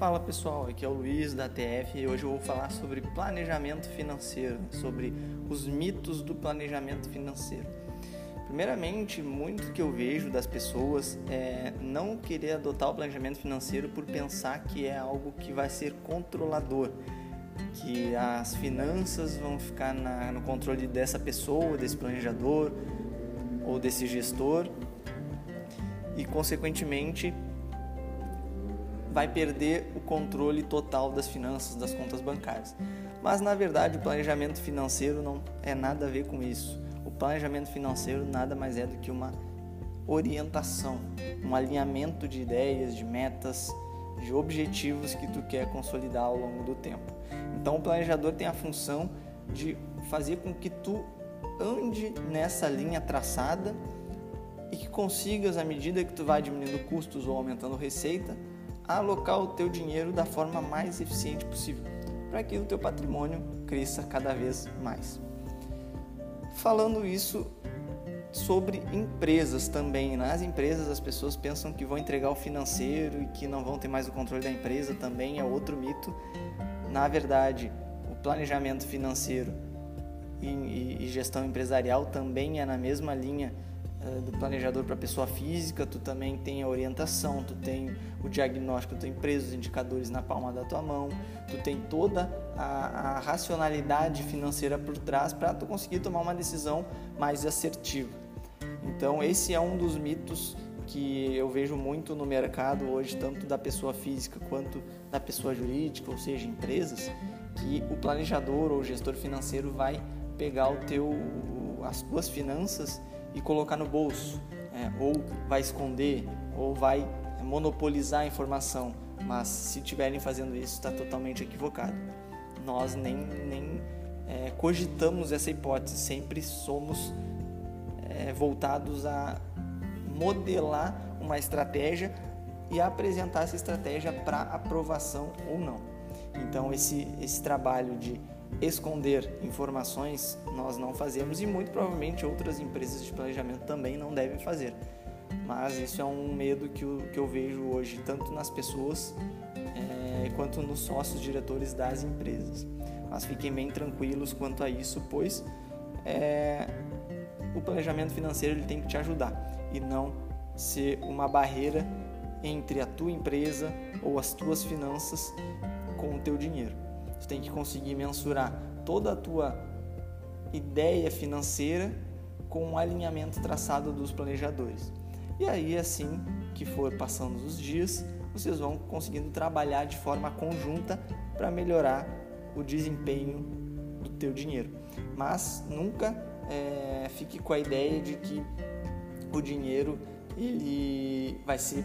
Fala pessoal, aqui é o Luiz da TF e hoje eu vou falar sobre planejamento financeiro, sobre os mitos do planejamento financeiro. Primeiramente, muito que eu vejo das pessoas é não querer adotar o planejamento financeiro por pensar que é algo que vai ser controlador, que as finanças vão ficar na, no controle dessa pessoa, desse planejador ou desse gestor e, consequentemente, vai perder o controle total das finanças, das contas bancárias. Mas na verdade, o planejamento financeiro não é nada a ver com isso. O planejamento financeiro nada mais é do que uma orientação, um alinhamento de ideias, de metas, de objetivos que tu quer consolidar ao longo do tempo. Então, o planejador tem a função de fazer com que tu ande nessa linha traçada e que consigas, à medida que tu vai diminuindo custos ou aumentando receita, alocar o teu dinheiro da forma mais eficiente possível, para que o teu patrimônio cresça cada vez mais. Falando isso sobre empresas também, nas empresas as pessoas pensam que vão entregar o financeiro e que não vão ter mais o controle da empresa, também é outro mito. Na verdade, o planejamento financeiro e, e gestão empresarial também é na mesma linha do planejador para pessoa física, tu também tem a orientação, tu tem o diagnóstico da tua empresa, os indicadores na palma da tua mão, tu tem toda a, a racionalidade financeira por trás para tu conseguir tomar uma decisão mais assertiva. Então esse é um dos mitos que eu vejo muito no mercado hoje, tanto da pessoa física quanto da pessoa jurídica, ou seja, empresas, que o planejador ou gestor financeiro vai pegar o teu, as tuas finanças e colocar no bolso, é, ou vai esconder, ou vai monopolizar a informação. Mas se estiverem fazendo isso, está totalmente equivocado. Nós nem, nem é, cogitamos essa hipótese, sempre somos é, voltados a modelar uma estratégia e apresentar essa estratégia para aprovação ou não. Então, esse, esse trabalho de esconder informações nós não fazemos e muito provavelmente outras empresas de planejamento também não devem fazer. Mas isso é um medo que eu, que eu vejo hoje, tanto nas pessoas é, quanto nos sócios diretores das empresas. Mas fiquem bem tranquilos quanto a isso, pois é, o planejamento financeiro ele tem que te ajudar e não ser uma barreira entre a tua empresa ou as tuas finanças com o teu dinheiro. Você tem que conseguir mensurar toda a tua ideia financeira com o um alinhamento traçado dos planejadores. E aí, assim que for passando os dias, vocês vão conseguindo trabalhar de forma conjunta para melhorar o desempenho do teu dinheiro. Mas nunca é, fique com a ideia de que o dinheiro ele vai ser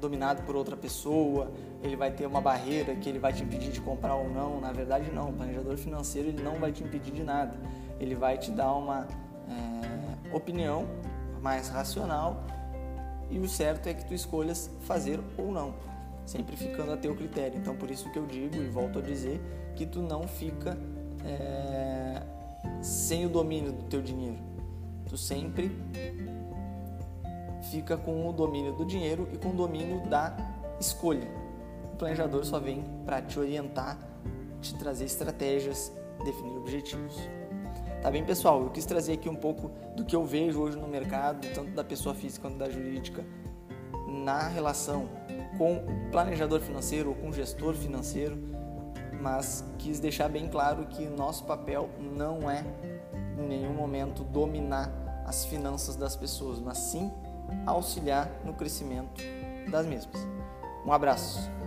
dominado por outra pessoa, ele vai ter uma barreira que ele vai te impedir de comprar ou não. Na verdade, não. O planejador financeiro ele não vai te impedir de nada. Ele vai te dar uma é, opinião mais racional e o certo é que tu escolhas fazer ou não, sempre ficando a teu critério. Então, por isso que eu digo e volto a dizer que tu não fica é, sem o domínio do teu dinheiro. Tu sempre fica com o domínio do dinheiro e com o domínio da escolha. O planejador só vem para te orientar, te trazer estratégias, definir objetivos. Tá bem, pessoal? Eu quis trazer aqui um pouco do que eu vejo hoje no mercado, tanto da pessoa física quanto da jurídica, na relação com o planejador financeiro ou com o gestor financeiro, mas quis deixar bem claro que nosso papel não é em nenhum momento dominar as finanças das pessoas, mas sim auxiliar no crescimento das mesmas. Um abraço.